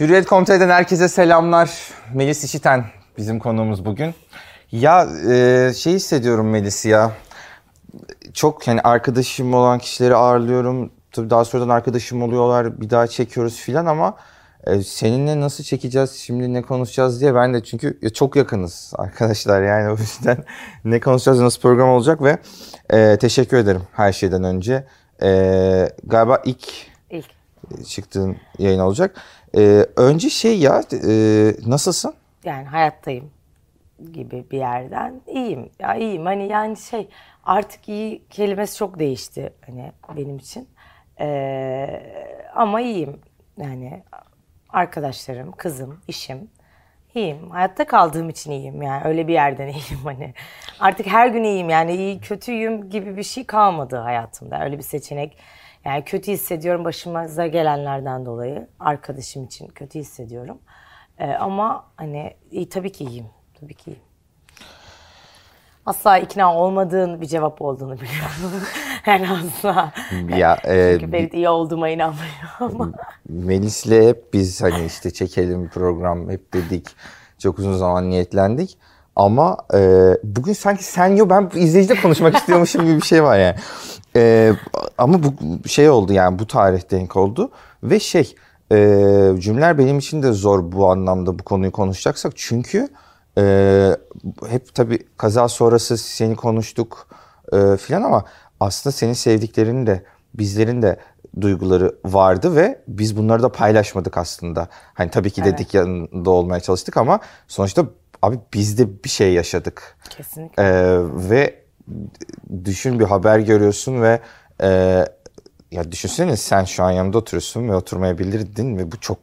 Hürriyet.com.tr'den herkese selamlar. Melis İşiten bizim konuğumuz bugün. Ya e, şey hissediyorum Melis ya. Çok yani arkadaşım olan kişileri ağırlıyorum. Tabii daha sonradan arkadaşım oluyorlar. Bir daha çekiyoruz filan ama e, seninle nasıl çekeceğiz, şimdi ne konuşacağız diye ben de çünkü çok yakınız arkadaşlar yani o yüzden ne konuşacağız, nasıl program olacak ve e, teşekkür ederim her şeyden önce. E, galiba ilk İlk. çıktığın yayın olacak. Ee, önce şey ya e, nasılsın? Yani hayattayım gibi bir yerden iyiyim. Ya iyiyim hani yani şey artık iyi kelimesi çok değişti hani benim için. Ee, ama iyiyim. Yani arkadaşlarım, kızım, işim iyiyim. Hayatta kaldığım için iyiyim yani öyle bir yerden iyiyim hani. Artık her gün iyiyim yani iyi kötüyüm gibi bir şey kalmadı hayatımda. Öyle bir seçenek yani kötü hissediyorum başımıza gelenlerden dolayı. Arkadaşım için kötü hissediyorum. Ee, ama hani iyi tabii ki iyiyim. Tabii ki iyiyim. Asla ikna olmadığın bir cevap olduğunu biliyorum. yani asla. Ya e, Çünkü Ferit iyi olduğuma inanmıyor ama. Melis'le hep biz hani işte çekelim bir program hep dedik. Çok uzun zaman niyetlendik. Ama e, bugün sanki sen yok ben izleyiciyle konuşmak istiyormuşum gibi bir şey var yani. E, ama bu şey oldu yani bu tarih denk oldu. Ve şey e, cümleler benim için de zor bu anlamda bu konuyu konuşacaksak. Çünkü e, hep tabii kaza sonrası seni konuştuk e, filan ama aslında senin sevdiklerin de bizlerin de duyguları vardı ve biz bunları da paylaşmadık aslında. Hani tabii ki dedik yanında olmaya çalıştık ama sonuçta abi biz de bir şey yaşadık. Kesinlikle. Ee, ve düşün bir haber görüyorsun ve e, ya düşünsene sen şu an yanımda oturuyorsun ve oturmayabilirdin ve bu çok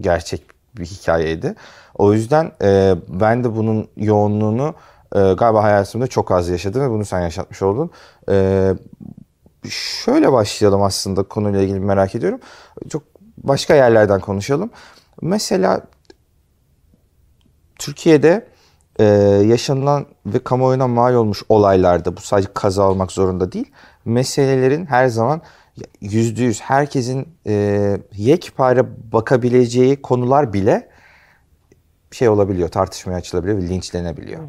gerçek bir hikayeydi. O yüzden e, ben de bunun yoğunluğunu e, galiba hayatımda çok az yaşadım ve bunu sen yaşatmış oldun. E, şöyle başlayalım aslında konuyla ilgili merak ediyorum. Çok başka yerlerden konuşalım. Mesela Türkiye'de e, yaşanılan ve kamuoyuna mal olmuş olaylarda bu sadece kaza olmak zorunda değil. Meselelerin her zaman yüzde yüz herkesin e, yekpare bakabileceği konular bile şey olabiliyor, tartışmaya açılabiliyor ve linçlenebiliyor.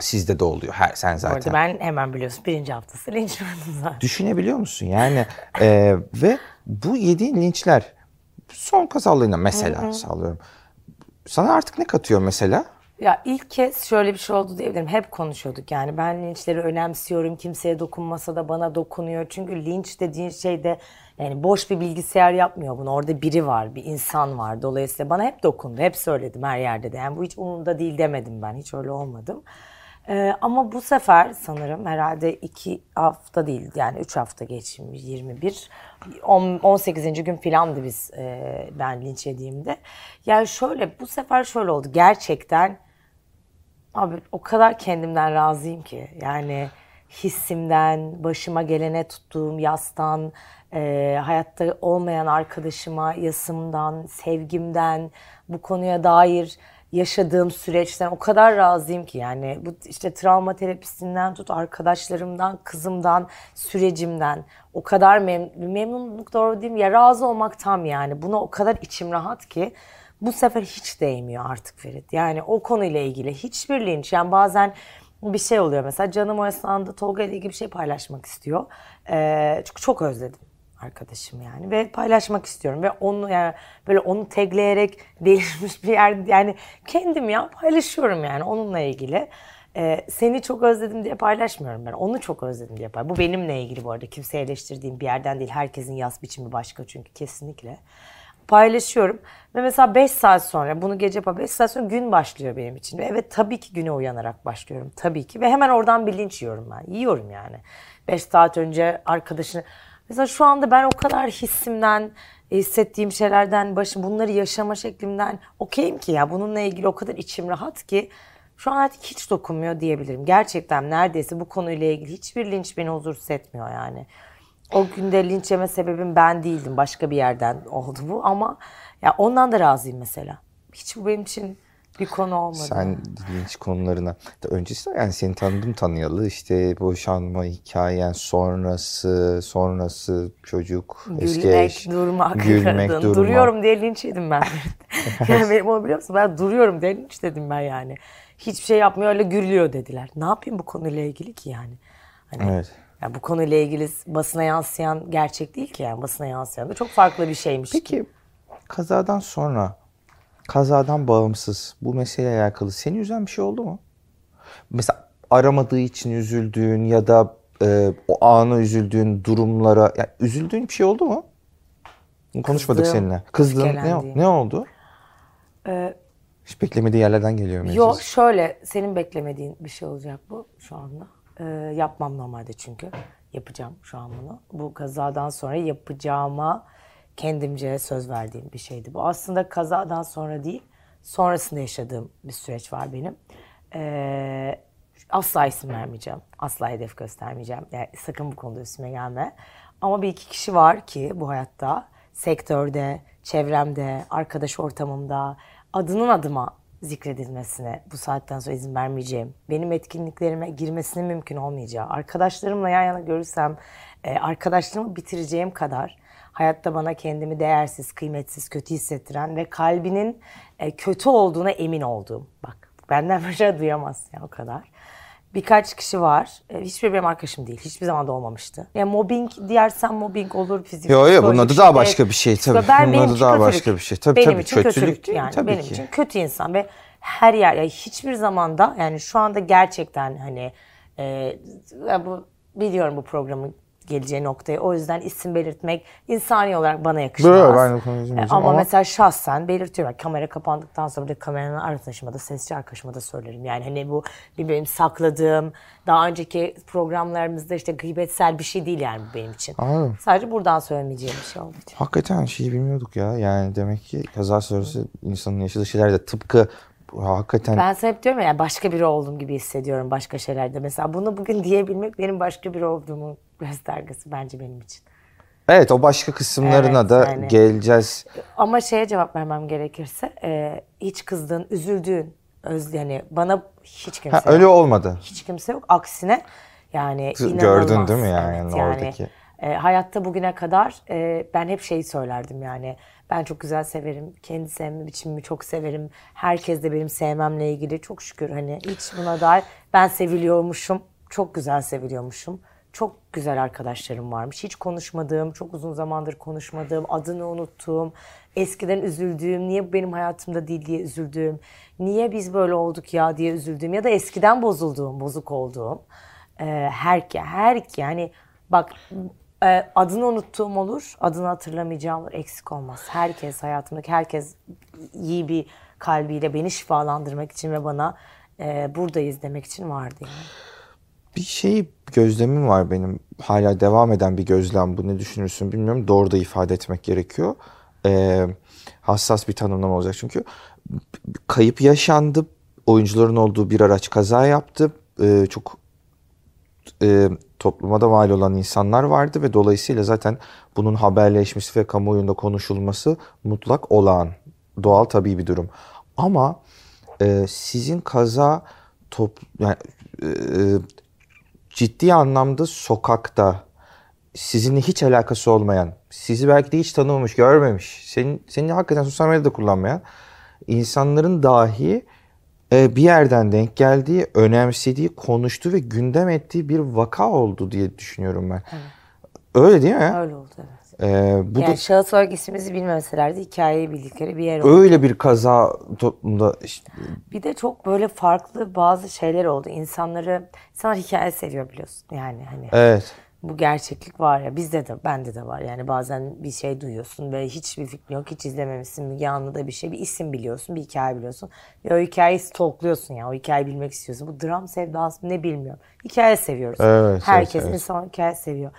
Sizde de oluyor. Her, sen zaten. arada ben hemen biliyorsun birinci haftası linçlendim zaten. Düşünebiliyor musun? Yani e, ve bu yediğin linçler son kazalarına mesela sağlıyorum. Sana artık ne katıyor mesela? Ya ilk kez şöyle bir şey oldu diyebilirim. Hep konuşuyorduk yani. Ben linçleri önemsiyorum. Kimseye dokunmasa da bana dokunuyor. Çünkü linç dediğin şey de yani boş bir bilgisayar yapmıyor bunu. Orada biri var, bir insan var. Dolayısıyla bana hep dokundu. Hep söyledim her yerde de. Yani bu hiç umurumda değil demedim ben. Hiç öyle olmadım. Ee, ama bu sefer sanırım herhalde iki hafta değil yani üç hafta geçmiş 21 on- 18. gün filandı biz e, ben linç yediğimde. Yani şöyle bu sefer şöyle oldu gerçekten Abi o kadar kendimden razıyım ki. Yani hissimden, başıma gelene tuttuğum yastan, e, hayatta olmayan arkadaşıma yasımdan, sevgimden, bu konuya dair yaşadığım süreçten o kadar razıyım ki yani bu işte travma terapisinden tut arkadaşlarımdan, kızımdan, sürecimden o kadar mem memnunluk doğru mi? Ya razı olmak tam yani. Buna o kadar içim rahat ki bu sefer hiç değmiyor artık Ferit. Yani o konuyla ilgili hiçbir linç. Yani bazen bir şey oluyor mesela canım o esnada Tolga ile ilgili bir şey paylaşmak istiyor. Ee, çünkü çok özledim arkadaşım yani ve paylaşmak istiyorum ve onu yani böyle onu tagleyerek delirmiş bir yer yani kendim ya paylaşıyorum yani onunla ilgili. Ee, seni çok özledim diye paylaşmıyorum ben. Onu çok özledim diye paylaşıyorum. Bu benimle ilgili bu arada. Kimseye eleştirdiğim bir yerden değil. Herkesin yaz biçimi başka çünkü kesinlikle paylaşıyorum. Ve mesela 5 saat sonra bunu gece 5 saat sonra gün başlıyor benim için. Ve evet tabii ki güne uyanarak başlıyorum. Tabii ki. Ve hemen oradan bir linç yiyorum ben. Yiyorum yani. 5 saat önce arkadaşını... Mesela şu anda ben o kadar hissimden, hissettiğim şeylerden, başı bunları yaşama şeklimden okeyim ki ya. Bununla ilgili o kadar içim rahat ki şu an artık hiç dokunmuyor diyebilirim. Gerçekten neredeyse bu konuyla ilgili hiçbir linç beni huzursuz etmiyor yani. O günde linç yeme sebebim ben değildim. Başka bir yerden oldu bu ama ya ondan da razıyım mesela. Hiç bu benim için Bir konu olmadı. Sen linç konularına. Da öncesinde yani seni tanıdım tanıyalı işte boşanma hikayen sonrası sonrası çocuk eski Gülmek, eş. durmak, Gülmek, kadın. durmak. Duruyorum diye linç yedim ben. yani benim onu biliyor musun? Ben duruyorum diye linç dedim ben yani. Hiçbir şey yapmıyor öyle gürlüyor dediler. Ne yapayım bu konuyla ilgili ki yani? Hani, Evet. ya bu konuyla ilgili basına yansıyan gerçek değil ki yani basına yansıyan da çok farklı bir şeymiş. Peki kazadan sonra kazadan bağımsız bu meseleyle alakalı seni üzen bir şey oldu mu? Mesela aramadığı için üzüldüğün ya da e, o ana üzüldüğün durumlara yani üzüldüğün bir şey oldu mu? Konuşmadık Kızdığım, seninle. Kızdın. Ne, ne oldu? Ee, Hiç beklemediği yerlerden geliyor mevzu. Yok şöyle senin beklemediğin bir şey olacak bu şu anda. Ee, yapmam normalde çünkü. Yapacağım şu an bunu. Bu kazadan sonra yapacağıma kendimce söz verdiğim bir şeydi. Bu aslında kazadan sonra değil, sonrasında yaşadığım bir süreç var benim. Ee, asla isim vermeyeceğim. Asla hedef göstermeyeceğim. Yani sakın bu konuda üstüme gelme. Ama bir iki kişi var ki bu hayatta sektörde, çevremde, arkadaş ortamımda adının adıma zikredilmesine bu saatten sonra izin vermeyeceğim. Benim etkinliklerime girmesinin mümkün olmayacağı. Arkadaşlarımla yan yana görürsem e, arkadaşlığımı bitireceğim kadar hayatta bana kendimi değersiz, kıymetsiz, kötü hissettiren ve kalbinin e, kötü olduğuna emin olduğum. Bak benden bir şey duyamaz ya o kadar. Birkaç kişi var. E, Hiçbir benim arkadaşım değil. Hiçbir zaman da olmamıştı. Yani mobbing diyersem mobbing olur. Fizik, Yo, yo, bunun adı daha şiddet. başka bir şey tabii. Ben, Bunun adı daha kötülük. başka bir şey. Tabii, benim tabii, için kötülük kötülük, yani. tabii benim ki. için kötü insan ve her yer yani hiçbir zamanda yani şu anda gerçekten hani e, ya bu biliyorum bu programın geleceği noktayı. O yüzden isim belirtmek insani olarak bana yakışmaz. Yo, ben de E, ama, ama- mesela şahsen belirtiyorum. Kamera kapandıktan sonra bir kameranın arkadaşıma da sesçi arkadaşıma da söylerim. Yani hani bu bir benim sakladığım daha önceki programlarımızda işte gıybetsel bir şey değil yani bu benim için. Anladım. Sadece buradan söylemeyeceğim bir şey oldu. Hakikaten şeyi bilmiyorduk ya. Yani demek ki kaza sonrası insanın yaşadığı şeyler de tıpkı hakikaten Ben sana hep diyorum ya yani başka biri olduğum gibi hissediyorum başka şeylerde. Mesela bunu bugün diyebilmek benim başka biri olduğumu göstergesi bence benim için. Evet o başka kısımlarına Evet, da yani. geleceğiz. Ama şeye cevap vermem gerekirse e, hiç kızdığın, üzüldüğün, öz, yani bana hiç kimse Ha, yok. öyle olmadı. Hiç kimse yok. Aksine yani Gördün inanılmaz. değil mi yani oradaki? e, hayatta bugüne kadar e, ben hep şeyi söylerdim yani. Ben çok güzel severim. Kendi sevme biçimimi çok severim. Herkes de benim sevmemle ilgili çok şükür hani hiç buna dair ben seviliyormuşum. Çok güzel seviliyormuşum. Çok güzel arkadaşlarım varmış. Hiç konuşmadığım, çok uzun zamandır konuşmadığım, adını unuttuğum, eskiden üzüldüğüm, niye benim hayatımda değil diye üzüldüğüm, niye biz böyle olduk ya diye üzüldüğüm ya da eskiden bozulduğum, bozuk olduğum e, her her yani bak e, adını unuttuğum olur, adını hatırlamayacağım olur, eksik olmaz. Herkes hayatımdaki herkes iyi bir kalbiyle beni şifalandırmak için ve bana e, buradayız demek için vardı yani. Bir şey gözlemim var benim. Hala devam eden bir gözlem. Bu ne düşünürsün bilmiyorum. Doğru da ifade etmek gerekiyor. Ee, hassas bir tanımlama olacak çünkü. Kayıp yaşandı. Oyuncuların olduğu bir araç kaza yaptı. Ee, çok e, topluma da mal olan insanlar vardı ve dolayısıyla zaten bunun haberleşmesi ve kamuoyunda konuşulması mutlak olağan. Doğal tabii bir durum. Ama e, sizin kaza top yani e, ciddi anlamda sokakta sizinle hiç alakası olmayan, sizi belki de hiç tanımamış, görmemiş, senin, seni hakikaten sosyal medyada kullanmayan insanların dahi e, bir yerden denk geldiği, önemsediği, konuştuğu ve gündem ettiği bir vaka oldu diye düşünüyorum ben. Öyle değil mi? Öyle oldu evet. E, bu Yani da şahıs olarak ismimizi bilmemeselerdi hikayeyi bildikleri bir yer oldu. öyle bir kaza toplumda işte, Bir de çok böyle farklı bazı şeyler oldu. İnsanları, insanlar hikaye seviyor biliyorsun. Yani hani evet. bu gerçeklik var ya bizde de bende de var. Yani bazen bir şey duyuyorsun ve hiçbir fikrin yok. Hiç izlememişsin. Müge Anlı'da bir şey. Bir isim biliyorsun. Bir hikaye biliyorsun. Ve o hikayeyi stalkluyorsun ya. O hikayeyi bilmek istiyorsun. Bu dram sevdası ne bilmiyorum. Hikaye seviyoruz. Evet, Herkes evet, evet. insan hikaye seviyor.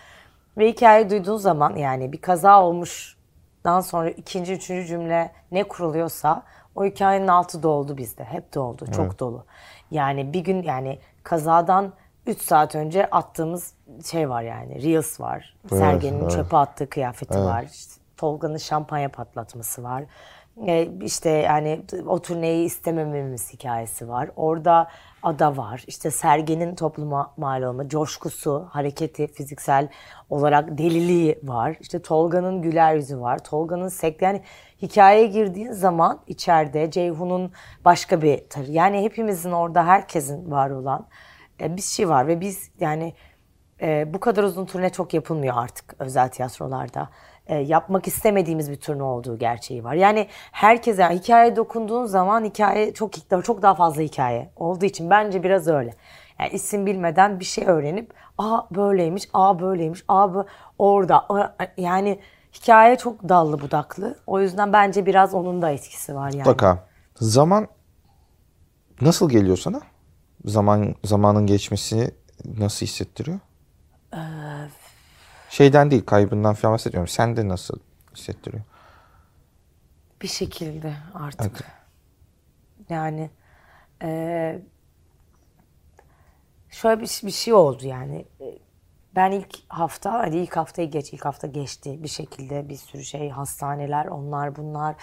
Ve hikayeyi duyduğun zaman yani bir kaza olmuştan sonra ikinci, üçüncü cümle ne kuruluyorsa o hikayenin altı doldu bizde. Hep doldu. Çok dolu. Yani bir gün yani kazadan 3 saat önce attığımız şey var yani. Reels var. Sergen'in evet. çöpe attığı kıyafeti var. İşte Tolga'nın şampanya patlatması var. E, işte yani o turneyi istemememiz hikayesi var. Orada ada var. İşte Sergen'in topluma mal olma, coşkusu, hareketi, fiziksel olarak deliliği var. İşte Tolga'nın güler yüzü var. Tolga'nın sek yani hikayeye girdiğin zaman içeride Ceyhun'un başka bir tarı. Yani hepimizin orada herkesin var olan e, bir şey var ve biz yani e, bu kadar uzun turne çok yapılmıyor artık özel tiyatrolarda. E, yapmak istemediğimiz bir turne olduğu gerçeği var. Yani herkese yani hikaye dokunduğun zaman hikaye çok çok daha fazla hikaye olduğu için bence biraz öyle. Yani isim bilmeden bir şey öğrenip aa böyleymiş, aa böyleymiş, aa bu orada yani hikaye çok dallı budaklı. O yüzden bence biraz onun da etkisi var yani. Mutlaka. Zaman nasıl geliyor sana? Zaman zamanın geçmesi nasıl hissettiriyor? Ee, Şeyden değil kaybından falan bahsediyorum. Sen de nasıl hissettiriyor? Bir şekilde artık. Evet. Yani e, şöyle bir, bir şey oldu yani. Ben ilk hafta, hadi ilk haftayı geç, ilk hafta geçti bir şekilde bir sürü şey, hastaneler, onlar bunlar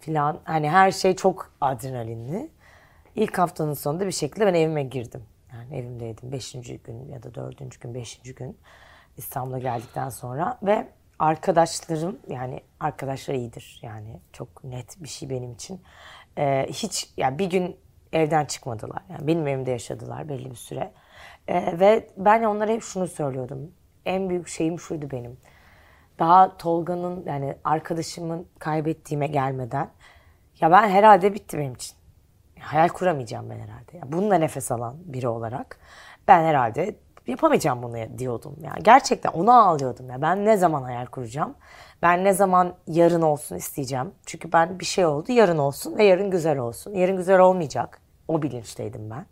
filan. Hani her şey çok adrenalinli. İlk haftanın sonunda bir şekilde ben evime girdim. Yani evimdeydim. Beşinci gün ya da dördüncü gün, beşinci gün İstanbul'a geldikten sonra ve arkadaşlarım yani arkadaşlar iyidir yani çok net bir şey benim için. Ee, hiç yani bir gün evden çıkmadılar. Yani benim evimde yaşadılar belli bir süre. Ee, ve ben onlara hep şunu söylüyordum. En büyük şeyim şuydu benim. Daha Tolga'nın yani arkadaşımın kaybettiğime gelmeden ya ben herhalde bitti benim için. Hayal kuramayacağım ben herhalde. Yani bununla nefes alan biri olarak ben herhalde yapamayacağım bunu diyordum. Yani gerçekten ona ağlıyordum. Ya. Ben ne zaman hayal kuracağım? Ben ne zaman yarın olsun isteyeceğim? Çünkü ben bir şey oldu yarın olsun ve yarın güzel olsun. Yarın güzel olmayacak. O bilinçteydim ben.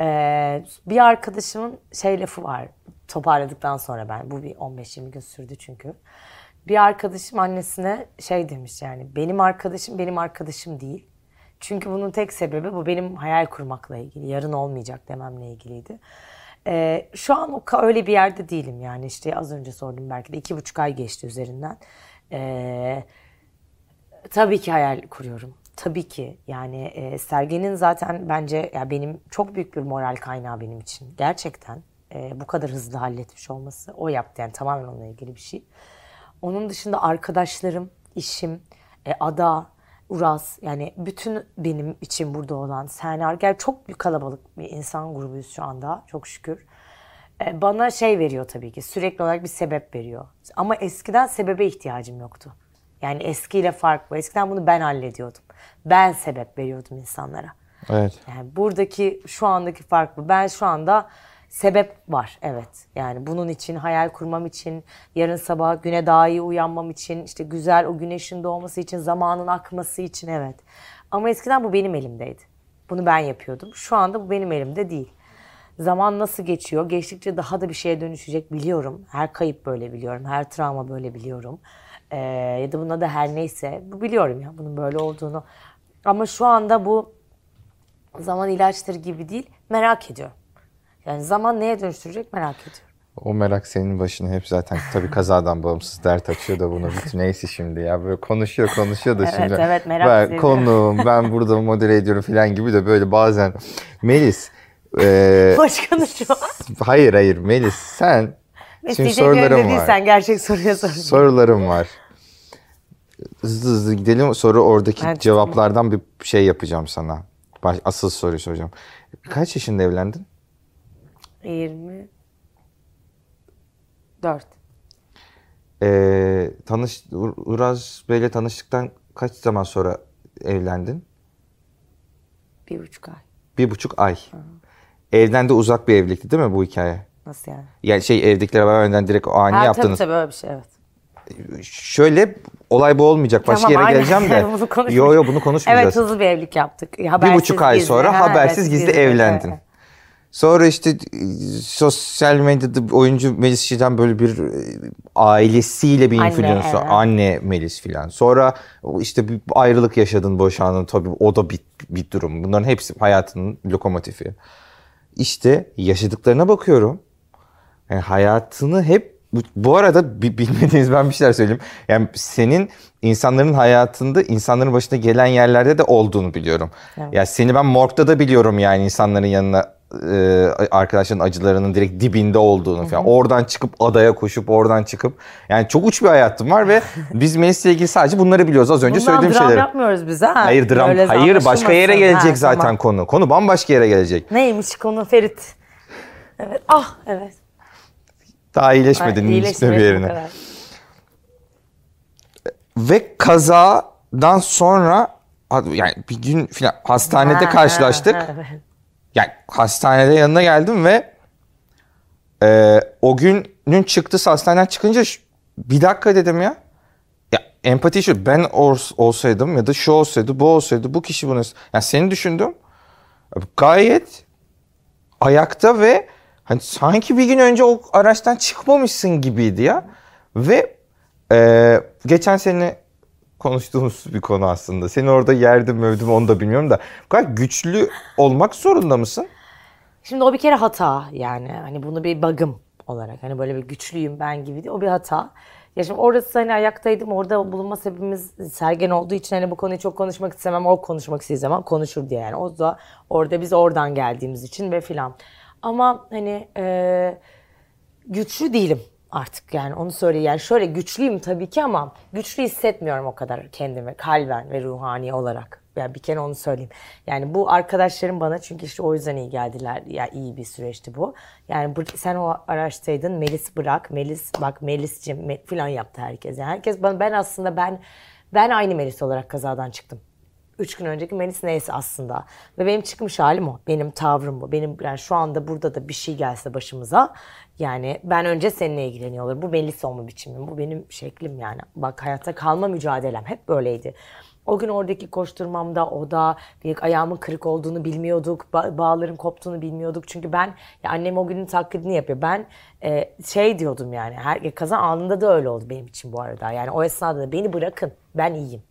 Ee, bir arkadaşımın şey lafı var. Toparladıktan sonra ben. Bu bir 15-20 gün sürdü çünkü. Bir arkadaşım annesine şey demiş yani benim arkadaşım benim arkadaşım değil. Çünkü bunun tek sebebi bu benim hayal kurmakla ilgili. Yarın olmayacak dememle ilgiliydi. Ee, şu an o öyle bir yerde değilim yani işte az önce sordum belki de iki buçuk ay geçti üzerinden. Ee, tabii ki hayal kuruyorum. Tabii ki yani e, Sergen'in zaten bence ya benim çok büyük bir moral kaynağı benim için. Gerçekten e, bu kadar hızlı halletmiş olması o yaptı yani tamamen onunla ilgili bir şey. Onun dışında arkadaşlarım, işim, e, Ada, Uras yani bütün benim için burada olan Senar gel çok bir kalabalık bir insan grubuyuz şu anda çok şükür. Ee, bana şey veriyor tabii ki sürekli olarak bir sebep veriyor. Ama eskiden sebebe ihtiyacım yoktu. Yani eskiyle farklı. Eskiden bunu ben hallediyordum. Ben sebep veriyordum insanlara. Evet. Yani buradaki şu andaki fark bu. Ben şu anda sebep var evet. Yani bunun için hayal kurmam için, yarın sabah güne daha iyi uyanmam için, işte güzel o güneşin doğması için, zamanın akması için evet. Ama eskiden bu benim elimdeydi. Bunu ben yapıyordum. Şu anda bu benim elimde değil. Zaman nasıl geçiyor? Geçtikçe daha da bir şeye dönüşecek biliyorum. Her kayıp böyle biliyorum. Her travma böyle biliyorum. Ee, ya da buna da her neyse. Bu biliyorum ya bunun böyle olduğunu. Ama şu anda bu zaman ilaçtır gibi değil. Merak ediyorum. Yani zaman neye dönüştürecek merak ediyorum. O merak senin başına hep zaten tabii kazadan bağımsız dert açıyor da bunu bütün neyse şimdi ya böyle konuşuyor konuşuyor da evet, şimdi evet, merak ben konuğum ben burada modere ediyorum falan gibi de böyle bazen Melis e, Başkanı şu an. Hayır hayır Melis sen şimdi sorularım var. Sen gerçek soruya sor. Sorularım var. Hızlı hızlı gidelim sonra oradaki evet. cevaplardan bir şey yapacağım sana. Asıl soruyu soracağım. Kaç yaşında evlendin? 24. Ee, tanış Uraz Bey'le tanıştıktan kaç zaman sonra evlendin? Bir buçuk ay. Bir buçuk ay. Hı. Evden de uzak bir evlilikti değil mi bu hikaye? Nasıl yani? Yani şey evdekiler önden direkt o ani ha, yaptınız. Tabii tabii öyle bir şey evet. Şöyle olay bu olmayacak. Başka tamam, yere aynen. geleceğim de. bunu yo yo bunu konuşmayacağız. Evet hızlı bir evlilik yaptık. Habersiz bir buçuk ay gizli. sonra ha, habersiz gizli, gizli evlendin. Evet. Sonra işte e, sosyal medyada oyuncu Melis Şidan böyle bir e, ailesiyle bir influencer. Anne, evet. anne Melis filan. Sonra işte bir ayrılık yaşadın, boşandın. Tabii o da bir, bir durum. Bunların hepsi hayatının lokomotifi. İşte yaşadıklarına bakıyorum. Yani hayatını hep bu, arada bi- bilmediğiniz ben bir şeyler söyleyeyim. Yani senin insanların hayatında, insanların başına gelen yerlerde de olduğunu biliyorum. Evet. Ya seni ben morgda da biliyorum yani insanların yanına e, arkadaşların acılarının direkt dibinde olduğunu falan. Oradan çıkıp adaya koşup oradan çıkıp yani çok uç bir hayatım var ve biz Melis'le ilgili sadece bunları biliyoruz. Az önce Bundan söylediğim dram şeyleri. yapmıyoruz biz ha. Hayır dram, Böyle hayır başka yere gelecek Ha, zaten tamam. konu. Konu bambaşka yere gelecek. Neymiş konu Ferit? Evet. Ah evet. Daha iyileşmedin bir iyileşmedi bu yerine. kadar. Ve kazadan sonra yani bir gün falan hastanede Ha, karşılaştık. ha, evet. Yani hastanede yanına geldim ve e, o günün çıktısı hastaneden çıkınca bir dakika dedim ya. Ya empati şu ben olsaydım ya da şu olsaydı bu olsaydı bu kişi bunu yani seni düşündüm. Gayet ayakta ve hani sanki bir gün önce o araçtan çıkmamışsın gibiydi ya. Ve e, geçen sene konuştuğumuz bir konu aslında. Seni orada yerdim mövdüm onu da bilmiyorum da. Bu kadar güçlü olmak zorunda mısın? Şimdi o bir kere hata yani. Hani bunu bir bug'ım olarak. Hani böyle bir güçlüyüm ben gibi değil. O bir hata. Ya şimdi orası hani ayaktaydım. Orada bulunma sebebimiz Sergen olduğu için hani bu konuyu çok konuşmak istemem. O konuşmak istediği zaman konuşur diye yani. O da orada biz oradan geldiğimiz için ve filan. Ama hani e, güçlü değilim artık yani onu söyleyeyim. Yani şöyle güçlüyüm tabii ki ama güçlü hissetmiyorum o kadar kendimi kalben ve ruhani olarak. Yani bir kere onu söyleyeyim. Yani bu arkadaşlarım bana çünkü işte o yüzden iyi geldiler. Ya iyi bir süreçti bu. Yani sen o araçtaydın. Melis bırak. Melis bak Melis'cim me- falan yaptı herkes. Yani herkes bana ben aslında ben ben aynı Melis olarak kazadan çıktım. Üç gün önceki Melis neyse aslında. Ve benim çıkmış halim o. Benim tavrım bu. Benim yani şu anda burada da bir şey gelse başımıza yani ben önce seninle ilgileniyor olurum. Bu Melis olma biçimim. Bu benim şeklim yani. Bak hayatta kalma mücadelem hep böyleydi. O gün oradaki koşturmamda o da bir ayağımın kırık olduğunu bilmiyorduk. Ba- bağların koptuğunu bilmiyorduk. Çünkü ben ya annem o günün taklidini yapıyor. Ben e, şey diyordum yani. Her kaza anında da öyle oldu benim için bu arada. Yani o esnada da beni bırakın. Ben iyiyim.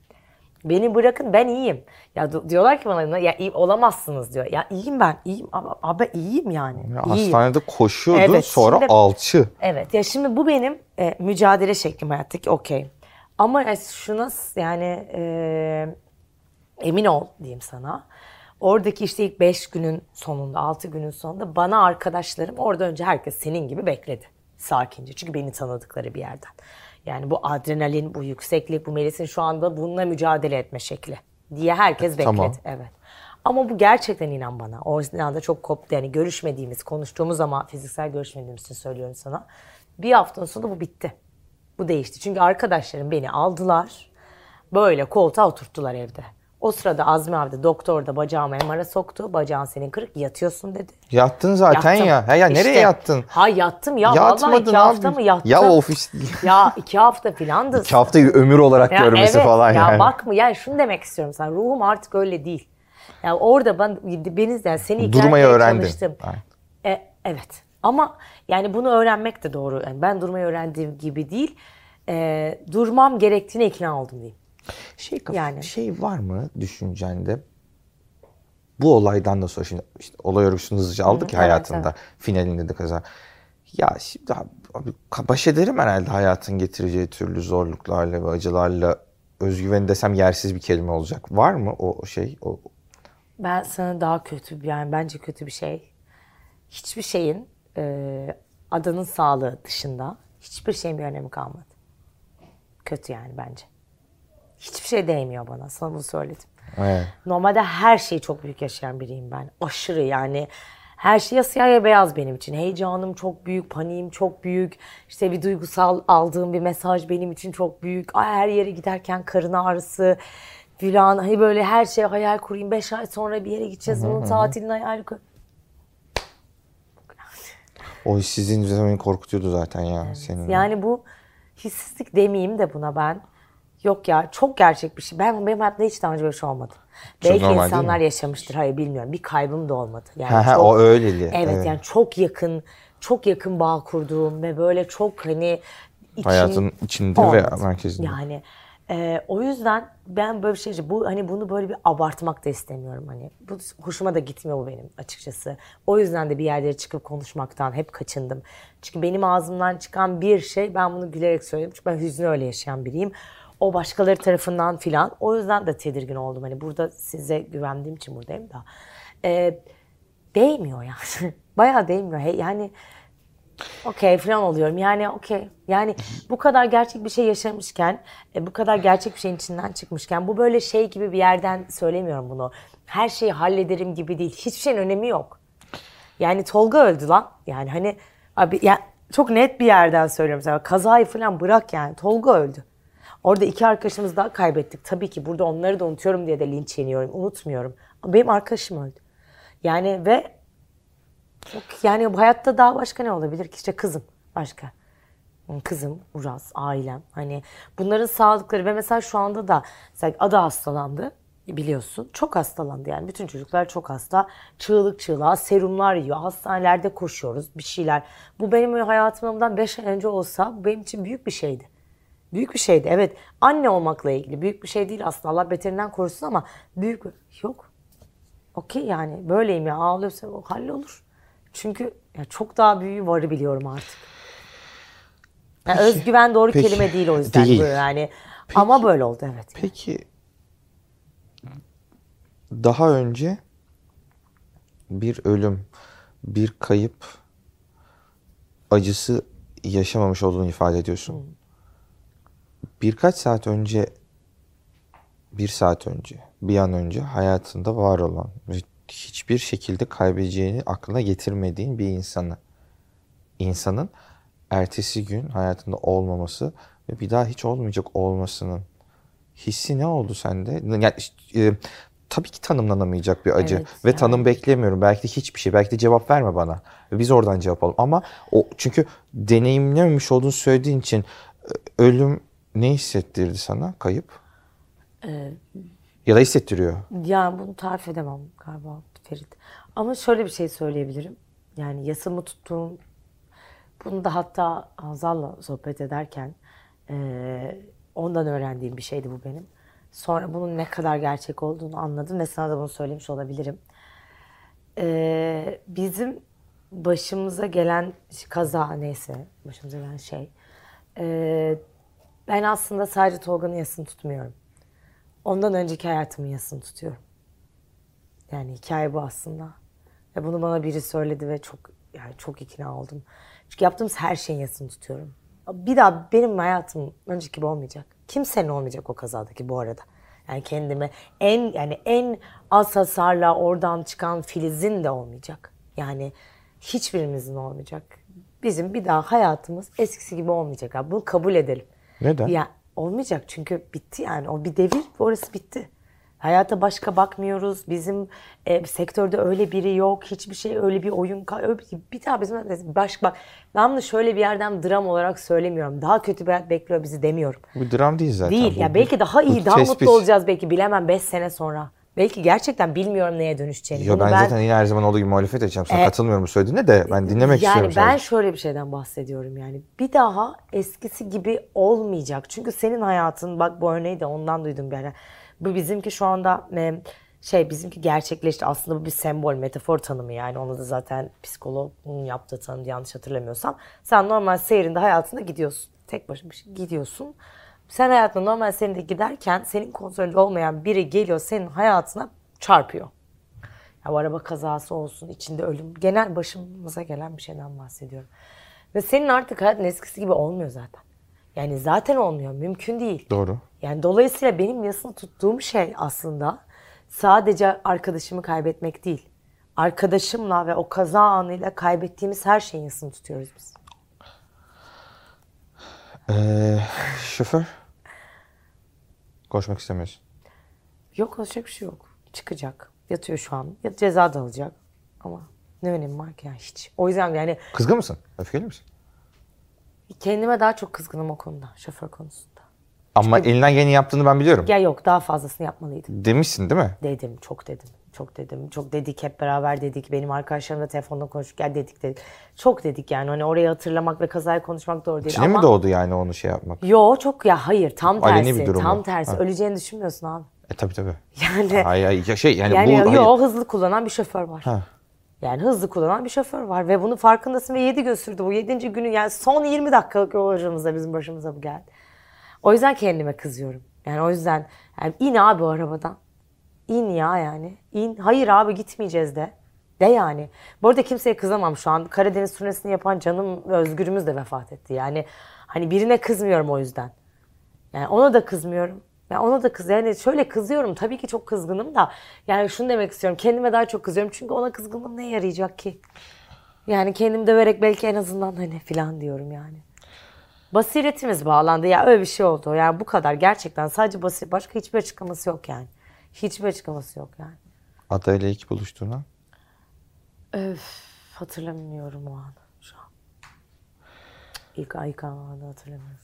Beni bırakın ben iyiyim. Ya di- diyorlar ki bana ya iyi olamazsınız diyor. Ya iyiyim ben. iyiyim ama abi iyiyim yani. Ya iyiyim. hastanede koşuyordun Evet, sonra şimdi- alçı. Evet ya şimdi bu benim e, mücadele şeklim hayattaki okey. Ama ya şuna s- yani e, emin ol diyeyim sana. Oradaki işte ilk 5 günün sonunda, 6 günün sonunda bana arkadaşlarım orada önce herkes senin gibi bekledi. Sakince. Çünkü beni tanıdıkları bir yerden. Yani bu adrenalin, bu yükseklik, bu Melis'in şu anda bununla mücadele etme şekli diye herkes bekledi. Tamam. Evet. Ama bu gerçekten inan bana. O esnada çok koptu. Yani görüşmediğimiz, konuştuğumuz ama fiziksel görüşmediğimiz için söylüyorum sana. Bir haftanın sonunda bu bitti. Bu değişti. Çünkü arkadaşlarım beni aldılar. Böyle koltuğa oturttular evde. O sırada Azmi abi de doktor da bacağımı MR'a soktu. Bacağın senin kırık yatıyorsun dedi. Yattın zaten Yattım. ya. Ha ya nereye İşte, yattın? Ha yattım ya. Vallahi Yatmadın iki hafta abi. mı yattım? Ya ofis Ya iki hafta filandı. iki haftayı ömür olarak Ya görmesi evet, falan ya yani. bak mı yani şunu demek istiyorum sana ruhum artık öyle değil. Ya orada ben beni yani seni ikna çalıştım. Aynen. E, evet ama yani bunu öğrenmek de doğru. Yani ben durmayı öğrendiğim gibi değil. E, durmam gerektiğine ikna oldum diyeyim. Şey, Yani. şey var mı düşüncende? Bu olaydan da sonra şimdi işte olay örgüsünü hızlıca aldık ya evet, hayatında. Finalinde de kaza. Ya şimdi abi, baş ederim herhalde hayatın getireceği türlü zorluklarla ve acılarla. Özgüven desem yersiz bir kelime olacak. Var mı o o şey? O, Ben sana daha kötü yani bence kötü bir şey. Hiçbir şeyin e, adanın sağlığı dışında hiçbir şeyin bir önemi kalmadı. Kötü yani bence. Hiçbir şey değmiyor bana. Sana bunu söyledim. evet. Normalde her şeyi çok büyük yaşayan biriyim ben. Aşırı yani. Her şey ya siyah ya beyaz benim için. Heyecanım çok büyük, paniğim çok büyük. İşte bir duygusal aldığım bir mesaj benim için çok büyük. Ay, Her yere giderken karın ağrısı filan. Hani böyle her şey hayal kurayım. Beş ay sonra bir yere gideceğiz. Onun tatilini hayal kur. O sizin beni korkutuyordu zaten ya. Senin. Yani bu hissizlik demeyeyim de buna ben. Yok ya çok gerçek bir şey. Ben benim hayatımda hiç daha önce böyle bir şey olmadı. Belki normal değil insanlar yaşamıştır. Hayır bilmiyorum. Bir kaybım da olmadı. Yani ha, o öyleli, Evet, evet. yani çok yakın çok yakın bağ kurduğum ve böyle çok hani içim Hayatın içinde ve merkezinde. Yani Ee, o yüzden ben böyle bir şey bu hani bunu böyle bir abartmak da istemiyorum hani bu hoşuma da gitmiyor bu benim açıkçası. O yüzden de bir yerlere çıkıp konuşmaktan hep kaçındım. Çünkü benim ağzımdan çıkan bir şey ben bunu gülerek söylüyorum çünkü ben hüznü öyle yaşayan biriyim. O başkaları tarafından filan. O yüzden de tedirgin oldum. Hani burada size güvendiğim için buradayım da. Ee, değmiyor yani. Bayağı değmiyor. Yani okey falan oluyorum. Yani okey. Yani bu kadar gerçek bir şey yaşamışken, e, bu kadar gerçek bir şeyin içinden çıkmışken bu böyle şey gibi bir yerden söylemiyorum bunu. Her şeyi hallederim gibi değil. Hiçbir şeyin önemi yok. Yani Tolga öldü lan. Yani hani abi ya çok net bir yerden söylüyorum sana. Kazayı falan bırak yani. Tolga öldü. Orada iki arkadaşımız daha kaybettik. Tabii ki burada onları da unutuyorum diye de linç yeniyorum. Unutmuyorum. Benim arkadaşım öldü. Yani ve çok, yani hayatta daha başka ne olabilir ki? İşte kızım başka. Kızım, Uraz, ailem. Hani bunların sağlıkları ve mesela şu anda da mesela adı hastalandı biliyorsun. Çok hastalandı yani. Bütün çocuklar çok hasta. Çığlık çığlığa serumlar yiyor. Hastanelerde koşuyoruz bir şeyler. Bu benim hayatımdan 5 ay önce olsa benim için büyük bir şeydi. Büyük bir şeydi evet. Anne olmakla ilgili büyük bir şey değil aslında. Allah beterinden korusun ama büyük yok. Okey yani böyleyim ya ağlıyorsa o hallolur. Çünkü ya çok daha büyüğü varı biliyorum artık. Yani Peki, özgüven doğru peki. kelime değil o yüzden Değil. böyle yani. Ama böyle oldu evet. Peki daha önce bir ölüm, bir kayıp acısı yaşamamış olduğunu ifade ediyorsun. Birkaç saat önce, bir saat önce, bir an önce hayatında var olan ve hiçbir şekilde kaybedeceğini aklına getirmediğin bir insanı, insanın ertesi gün hayatında olmaması ve bir daha hiç olmayacak olmasının hissi ne oldu sende? Yani, e, tabii ki tanımlanamayacak bir acı Evet, ve yani. tanım beklemiyorum. Belki de hiçbir şey. Belki de cevap verme bana. Biz oradan cevap alalım. Ama o çünkü deneyimlememiş olduğunu söylediğin için e, ölüm ne hissettirdi sana? Kayıp? Ee, Ya da hissettiriyor. Yani bunu tarif edemem galiba Ferit. Ama şöyle bir şey söyleyebilirim. Yani yasamı tuttuğum, bunu da hatta Hazal'la sohbet ederken eee, ondan öğrendiğim bir şeydi bu benim. Sonra bunun ne kadar gerçek olduğunu anladım ve sana da bunu söylemiş olabilirim. Eee, bizim başımıza gelen kaza neyse, başımıza gelen şey. eee, ben aslında sadece Tolga'nın yasını tutmuyorum. Ondan önceki hayatımın yasını tutuyorum. Yani hikaye bu aslında. Ve bunu bana biri söyledi ve çok yani çok ikna oldum. Çünkü yaptığımız her şeyin yasını tutuyorum. Bir daha benim hayatım önceki gibi olmayacak. Kimsenin olmayacak o kazadaki bu arada. Yani kendime en yani en az hasarla oradan çıkan Filiz'in de olmayacak. Yani hiçbirimizin olmayacak. Bizim bir daha hayatımız eskisi gibi olmayacak. Abi. Bunu kabul edelim. Neden? Ya olmayacak çünkü bitti yani. O bir devir orası bitti. Hayata başka bakmıyoruz. Bizim e, sektörde öyle biri yok. Hiçbir şey öyle bir oyun. Öyle bir, bir daha bizim baş bak. Ben bunu şöyle bir yerden dram olarak söylemiyorum. Daha kötü bir hayat bekliyor bizi demiyorum. Bu dram değil zaten. Değil. Bu- ya belki daha iyi, bu daha tespit. mutlu olacağız belki bilemem 5 sene sonra. Belki gerçekten bilmiyorum neye dönüşeceğini. Yo, Bunu ben, zaten yine her zaman olduğu gibi muhalefet edeceğim. Sana E, katılmıyorum bu söylediğine de ben dinlemek yani istiyorum. ben sadece. şöyle bir şeyden bahsediyorum yani. Bir daha eskisi gibi olmayacak. Çünkü senin hayatın bak bu örneği de ondan duydum bir ara. Bu bizimki şu anda e, şey bizimki gerçekleşti. Aslında bu bir sembol, metafor tanımı yani. Onu da zaten psikologun yaptığı tanım yanlış hatırlamıyorsam. Sen normal seyrinde hayatında gidiyorsun. Tek başına bir şey gidiyorsun. Sen hayatında normal seyrinde giderken senin kontrolünde olmayan biri geliyor senin hayatına çarpıyor. Ya bu araba kazası olsun, içinde ölüm. Genel başımıza gelen bir şeyden bahsediyorum. Ve senin artık hayatın eskisi gibi olmuyor zaten. Yani zaten olmuyor. Mümkün değil. Doğru. Yani dolayısıyla benim yasını tuttuğum şey aslında sadece arkadaşımı kaybetmek değil. Arkadaşımla ve o kaza anıyla kaybettiğimiz her şeyin yasını tutuyoruz biz. Ee, şoför? Konuşmak istemiyorsun. Yok olacak bir şey yok. Çıkacak. Yatıyor şu an. Ya ceza da alacak. Ama ne önemi var ki yani hiç. O yüzden yani Kızgın mısın? Öfkeli misin? Kendime daha çok kızgınım o konuda, şoför konusunda. Ama elinden geleni yaptığını ben biliyorum. Ya yok daha fazlasını yapmalıydım. Demişsin değil mi? Dedim, çok dedim. Çok dedim. Çok dedik hep beraber dedik. Benim arkadaşlarımla telefonda konuştuk. Gel dedik dedik. Çok dedik yani. Hani orayı hatırlamak ve kazayı konuşmak doğru değil. İçine ama... mi doğdu yani onu şey yapmak? Yo çok ya hayır tam Aleni tersi. bir durum tam tersi. Ha. Öleceğini düşünmüyorsun abi. E tabii tabii. Yani Hayır, hayır ya şey yani, yani bu hayır. yo hızlı kullanan bir şoför var. Ha. Yani hızlı kullanan bir şoför var ve bunun farkındasın ve 7 gün sürdü. Bu 7. günü yani son 20 dakikalık yolculuğumuzda bizim başımıza bu geldi. O yüzden kendime kızıyorum. Yani o yüzden yani in abi o arabadan. İn ya yani. İn. Hayır abi gitmeyeceğiz de. De yani. Bu arada kimseye kızamam şu an. Karadeniz turnesini yapan canım Özgür'ümüz de vefat etti. Yani hani birine kızmıyorum o yüzden. Yani ona da kızmıyorum. Ya ona da kız yani şöyle kızıyorum tabii ki çok kızgınım da yani şunu demek istiyorum kendime daha çok kızıyorum çünkü ona kızgınlığım ne yarayacak ki? Yani kendim döverek belki en azından hani filan diyorum yani. Basiretimiz bağlandı ya öyle bir şey oldu. Yani bu kadar gerçekten sadece basit başka hiçbir açıklaması yok yani. Hiçbir açıklaması yok yani. Adayla ilk buluştuğuna. Öf hatırlamıyorum o an şu an. İlk ilk anı hatırlamıyorum.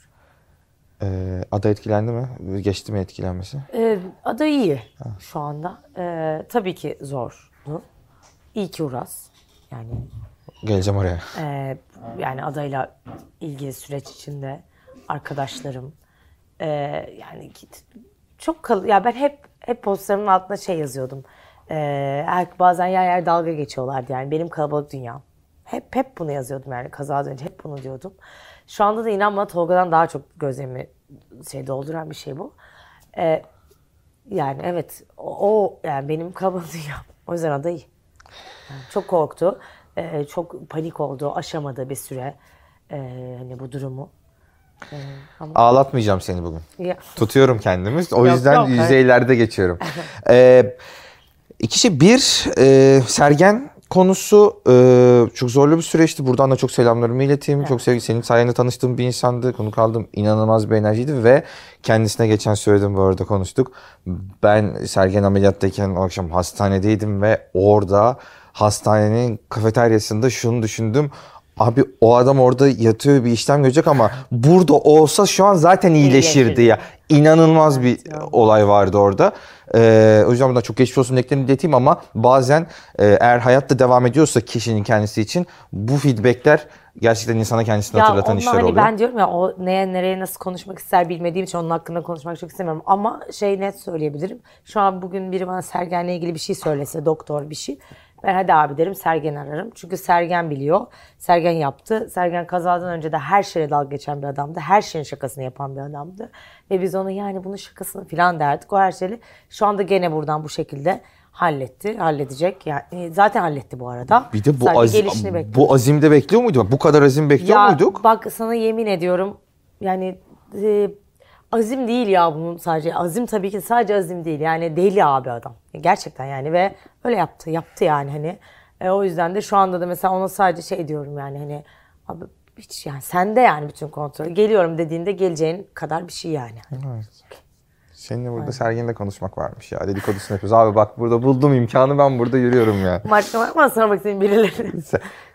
Ee, ada etkilendi mi? Geçti mi etkilenmesi? Ee, ada iyi şu anda. Ee, tabii ki zordu. İyi ki Uras. Yani Geleceğim oraya. e, yani adayla ilgili süreç içinde arkadaşlarım e, yani çok kal ya ben hep hep postlarımın altına şey yazıyordum. E, er- bazen yer yer dalga geçiyorlardı yani benim kalabalık dünyam. Hep hep bunu yazıyordum yani kazadan önce hep bunu diyordum. Şu anda da inan bana Tolga'dan daha çok gözlerimi şey dolduran bir şey bu. E, yani evet o, o yani benim kalabalık dünyam. O yüzden aday iyi. Çok korktu. Ee, çok panik oldu. Aşamadı bir süre ee, hani bu durumu. Ee, ama Ağlatmayacağım seni bugün. ya, Tutuyorum kendimi. O Yok, yüzden yok, hayır. yüzeylerde geçiyorum. ee, iki şey. Bir, e, Sergen konusu e, çok zorlu bir süreçti. Buradan da çok selamlarımı ileteyim. Çok sevgi. Senin sayende tanıştığım bir insandı. Konu kaldım. İnanılmaz bir enerjiydi ve kendisine geçen söyledim bu arada konuştuk. Ben Sergen ameliyattayken o akşam hastanedeydim ve orada hastanenin kafeteryasında şunu düşündüm. Abi o adam orada yatıyor bir işlem görecek ama burada olsa şu an zaten iyileşirdi ya. İnanılmaz bir olay vardı orada. Ee, o yüzden buradan çok geçmiş olsun dileklerimi ileteyim ama bazen e, eğer hayatta devam ediyorsa kişinin kendisi için bu feedbackler gerçekten insana kendisini ya hatırlatan onunla işler hani oluyor. ben diyorum ya o neye nereye nasıl konuşmak ister bilmediğim için onun hakkında konuşmak çok istemiyorum. Ama şey net söyleyebilirim. Şu an bugün biri bana Sergen'le ilgili bir şey söylese doktor bir şey. Ben hadi abi derim Sergen ararım. Çünkü Sergen biliyor. Sergen yaptı. Sergen kazadan önce de her şeye dalga geçen bir adamdı. Her şeyin şakasını yapan bir adamdı. Ve biz ona yani bunun şakasını falan derdik. O her şeyi şu anda gene buradan bu şekilde halletti. Halledecek. Yani zaten halletti bu arada. Bir de bu, Sadece azim, bu azimde bekliyor muyduk? Bu kadar azim bekliyor Ya muyduk? bak sana yemin ediyorum yani e, azim değil ya bunun sadece. Azim tabii ki sadece azim değil. Yani deli abi adam. Gerçekten yani ve öyle yaptı. Yaptı yani hani. E, o yüzden de şu anda da mesela ona sadece şey diyorum yani hani abi hiç yani sende yani bütün kontrol. Geliyorum dediğinde geleceğin kadar bir şey yani. Seninle burada Sergen'le konuşmak varmış ya. Dedikodusunu yapıyoruz. Abi bak burada buldum imkanı ben burada yürüyorum ya. Başka var mı sormak istediğin birileri?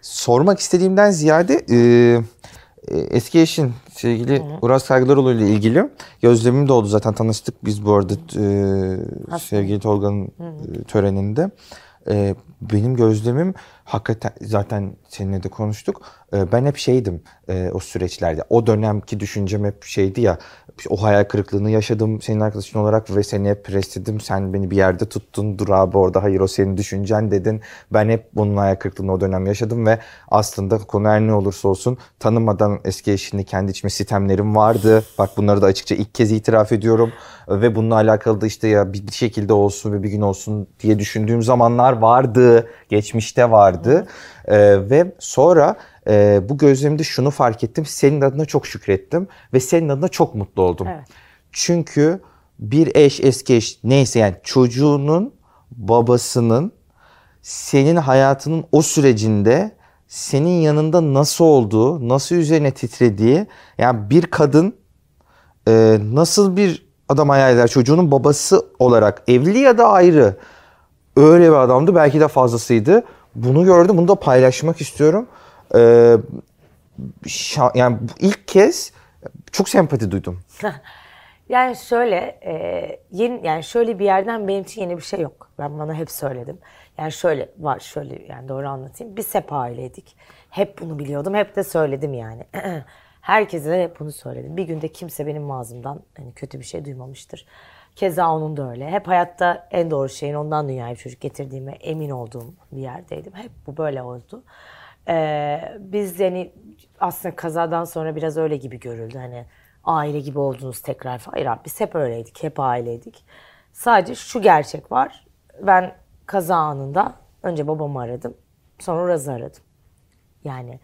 Sormak istediğimden ziyade e, eski eşin sevgili Uras Kaygılaroğlu ile ilgili gözlemim de oldu. Zaten tanıştık biz bu arada e, sevgili Tolga'nın e, töreninde. E, benim gözlemim hakikaten zaten seninle de konuştuk. E, ben hep şeydim e, o süreçlerde. O dönemki düşüncem hep şeydi ya o hayal kırıklığını yaşadım senin arkadaşın olarak ve seni hep presledim. Sen beni bir yerde tuttun. Dur abi orada hayır o senin düşüncen dedin. Ben hep bunun hayal kırıklığını o dönem yaşadım ve aslında konu her ne olursa olsun tanımadan eski eşini kendi içime sitemlerim vardı. Bak bunları da açıkça ilk kez itiraf ediyorum. Ve bununla alakalı da işte ya bir bir şekilde olsun ve bir gün olsun diye düşündüğüm zamanlar vardı. Geçmişte vardı. Ee, ve sonra e, bu gözlemde şunu fark ettim. Senin adına çok şükrettim ve senin adına çok mutlu oldum. Evet. Çünkü bir eş, eski eş neyse yani çocuğunun babasının senin hayatının o sürecinde senin yanında nasıl olduğu, nasıl üzerine titrediği yani bir kadın e, nasıl bir adam hayal eder çocuğunun babası olarak evli ya da ayrı öyle bir adamdı belki de fazlasıydı. Bunu gördüm bunu da paylaşmak istiyorum. Ee, şa- yani ilk kez çok sempati duydum. Yani şöyle e, yeni yani şöyle bir yerden benim için yeni bir şey yok. Ben bana hep söyledim. Yani şöyle var şöyle yani doğru anlatayım. Biz hep aileydik. Hep bunu biliyordum. Hep de söyledim yani. Herkese de hep bunu söyledim. Bir günde kimse benim ağzımdan hani kötü bir şey duymamıştır. Keza onun da öyle. Hep hayatta en doğru şeyin ondan dünyaya bir çocuk getirdiğime emin olduğum bir yerdeydim. Hep bu böyle oldu. Ee, biz yani aslında kazadan sonra biraz öyle gibi görüldü. Hani aile gibi oldunuz tekrar. Hayır abi biz hep öyleydik. Hep aileydik. Sadece şu gerçek var. Ben kaza anında önce babamı aradım. Sonra Raz'ı aradım. Yani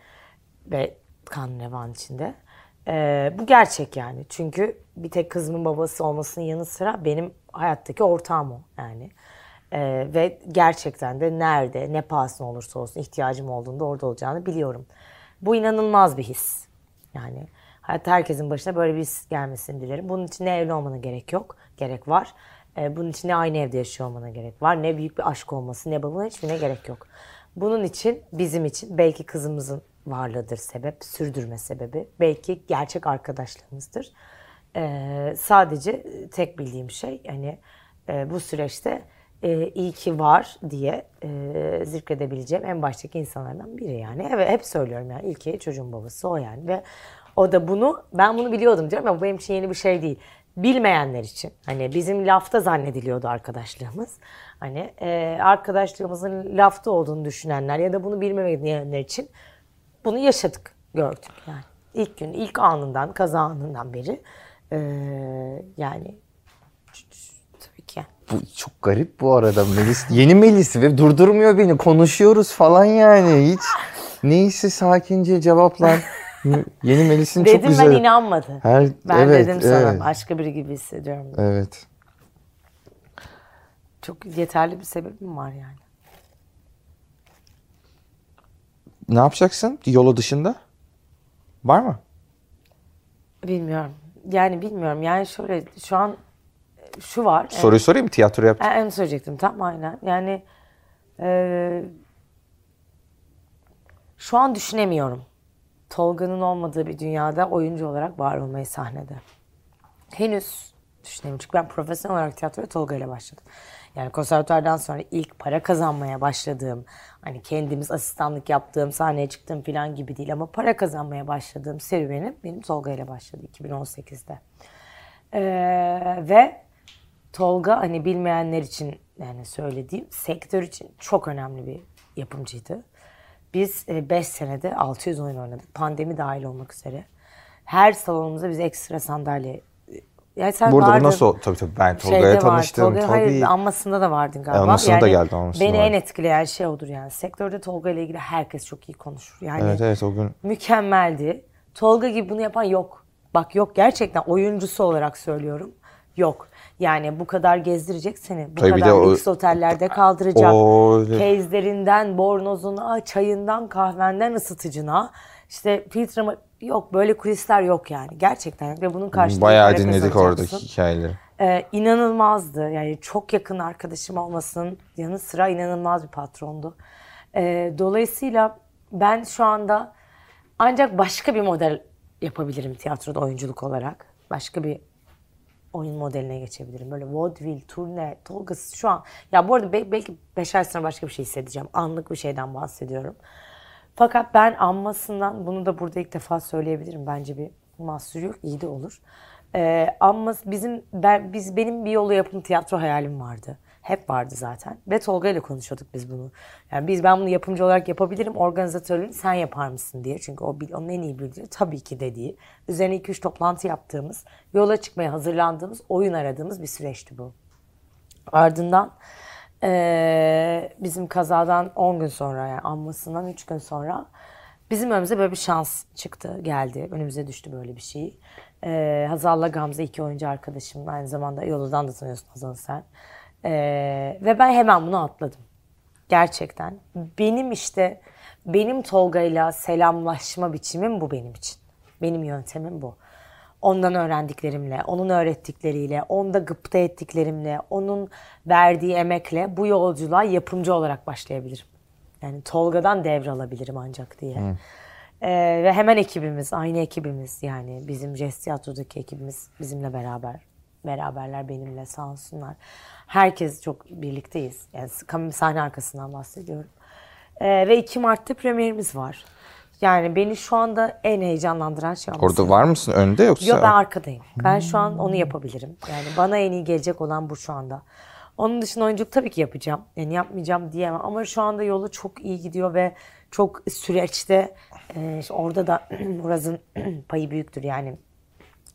ve kan revan içinde. Ee, bu gerçek yani. Çünkü bir tek kızımın babası olmasının yanı sıra benim hayattaki ortağım o yani. Ee, ve gerçekten de nerede, ne pahasına olursa olsun ihtiyacım olduğunda orada olacağını biliyorum. Bu inanılmaz bir his. Yani hayatta herkesin başına böyle bir his gelmesini dilerim. Bunun için ne evli olmana gerek yok, gerek var. Ee, bunun için ne aynı evde yaşıyor olmana gerek var, ne büyük bir aşk olması, ne babanın hiçbirine gerek yok. Bunun için, bizim için belki kızımızın varlığıdır sebep, sürdürme sebebi. Belki gerçek arkadaşlığımızdır. Ee, sadece tek bildiğim şey hani e, bu süreçte e, iyi ki var diye e, zikredebileceğim en baştaki insanlardan biri yani. Evet hep söylüyorum yani ilk çocuğun babası o yani ve o da bunu ben bunu biliyordum diyorum ama bu benim için yeni bir şey değil. Bilmeyenler için hani bizim lafta zannediliyordu arkadaşlığımız. Hani e, arkadaşlığımızın lafta olduğunu düşünenler ya da bunu bilmeyenler için bunu yaşadık, gördük yani. İlk gün, ilk anından, kaza anından beri e, yani. Bu çok garip bu arada Melis. Yeni Melis ve durdurmuyor beni. Konuşuyoruz falan yani. Hiç neyse sakince cevaplar. Yeni Melis'in çok Dedim güzel. ben inanmadı. Her, Ben evet, dedim sana evet. başka biri gibi hissediyorum. Evet. Çok yeterli bir sebebim var yani. Ne yapacaksın yola dışında? Var mı? Bilmiyorum. Yani bilmiyorum. Yani şöyle şu an şu var. Soruyu sorayım mı? Tiyatro yap. En, en söyleyecektim tam aynen. Yani e, şu an düşünemiyorum. Tolga'nın olmadığı bir dünyada oyuncu olarak var olmayı sahnede. Henüz düşünemiyorum. Çünkü ben profesyonel olarak tiyatroya Tolga ile başladım. Yani konservatuardan sonra ilk para kazanmaya başladığım, hani kendimiz asistanlık yaptığım, sahneye çıktığım falan gibi değil ama para kazanmaya başladığım serüvenim benim Tolga ile başladı 2018'de. Ee, ve Tolga hani bilmeyenler için yani söylediğim sektör için çok önemli bir yapımcıydı. Biz 5 senede 600 oyun oynadık. Pandemi dahil olmak üzere. Her salonumuza biz ekstra sandalye yani sen Burada bu vardın. nasıl? Tabii tabii ben Tolga'ya tanıştım. Tolga- tabii. Hayır anmasında da vardın galiba. Anmasında da geldi, anmasında Beni vardı. en etkileyen şey odur yani. Sektörde Tolga ile ilgili herkes çok iyi konuşur. Yani Evet evet o gün. mükemmeldi. Tolga gibi bunu yapan yok. Bak yok gerçekten oyuncusu olarak söylüyorum. Yok. Yani bu kadar gezdirecek seni. Bu Tabii kadar o- lüks otellerde kaldıracak. O öyle. Kezlerinden, bornozuna, çayından, kahvenden ısıtıcına. işte filtre yok böyle kulisler yok yani. Gerçekten yok. ve bunun karşılığında Bayağı dinledik oradaki hikayeleri. Ee, inanılmazdı. Yani çok yakın arkadaşım olmasının yanı sıra inanılmaz bir patrondu. Ee, dolayısıyla ben şu anda ancak başka bir model yapabilirim tiyatroda oyunculuk olarak. Başka bir oyun modeline geçebilirim. Böyle vaudeville, turne, Tolga'sı şu an. Ya bu arada be- belki 5 ay sonra başka bir şey hissedeceğim. Anlık bir şeyden bahsediyorum. Fakat ben anmasından bunu da burada ilk defa söyleyebilirim. Bence bir mahsur yok. iyi de olur. Ee, ama bizim ben, biz benim bir yolu yapım tiyatro hayalim vardı. Hep vardı zaten. Ve Tolga ile konuşuyorduk biz bunu. Yani biz ben bunu yapımcı olarak yapabilirim. Organizatörlüğünü sen yapar mısın diye. Çünkü o onun en iyi bildiği tabii ki dediği. Üzerine 2-3 toplantı yaptığımız, yola çıkmaya hazırlandığımız, oyun aradığımız bir süreçti bu. Ardından eee, bizim kazadan 10 gün sonra yani anmasından 3 gün sonra bizim önümüze böyle bir şans çıktı, geldi. Önümüze düştü böyle bir şey. Eee Hazal'la Gamze iki oyuncu arkadaşım. Aynı zamanda Yolu'dan da tanıyorsun Hazal'ı sen. Eee, ve ben hemen bunu atladım. Gerçekten. Benim işte, benim Tolga'yla selamlaşma biçimim bu benim için. Benim yöntemim bu. Ondan öğrendiklerimle, onun öğrettikleriyle, onda gıpta ettiklerimle, onun verdiği emekle bu yolculuğa yapımcı olarak başlayabilirim. Yani Tolga'dan devralabilirim ancak diye. Ee, ve hemen ekibimiz, aynı ekibimiz yani bizim Jest Tiyatro'daki ekibimiz bizimle beraber beraberler benimle sağ olsunlar. Herkes çok birlikteyiz. Yani sahne arkasından bahsediyorum. Ee, ve 2 Mart'ta premierimiz var. Yani beni şu anda en heyecanlandıran şey o Orada var mısın önde yoksa? Yok ben arkadayım. Ben şu an onu yapabilirim. Yani bana en iyi gelecek olan bu şu anda. Onun dışında oyunculuk tabii ki yapacağım. Yani yapmayacağım diyemem ama şu anda yolu çok iyi gidiyor ve çok süreçte e, işte orada da Muraz'ın payı büyüktür yani.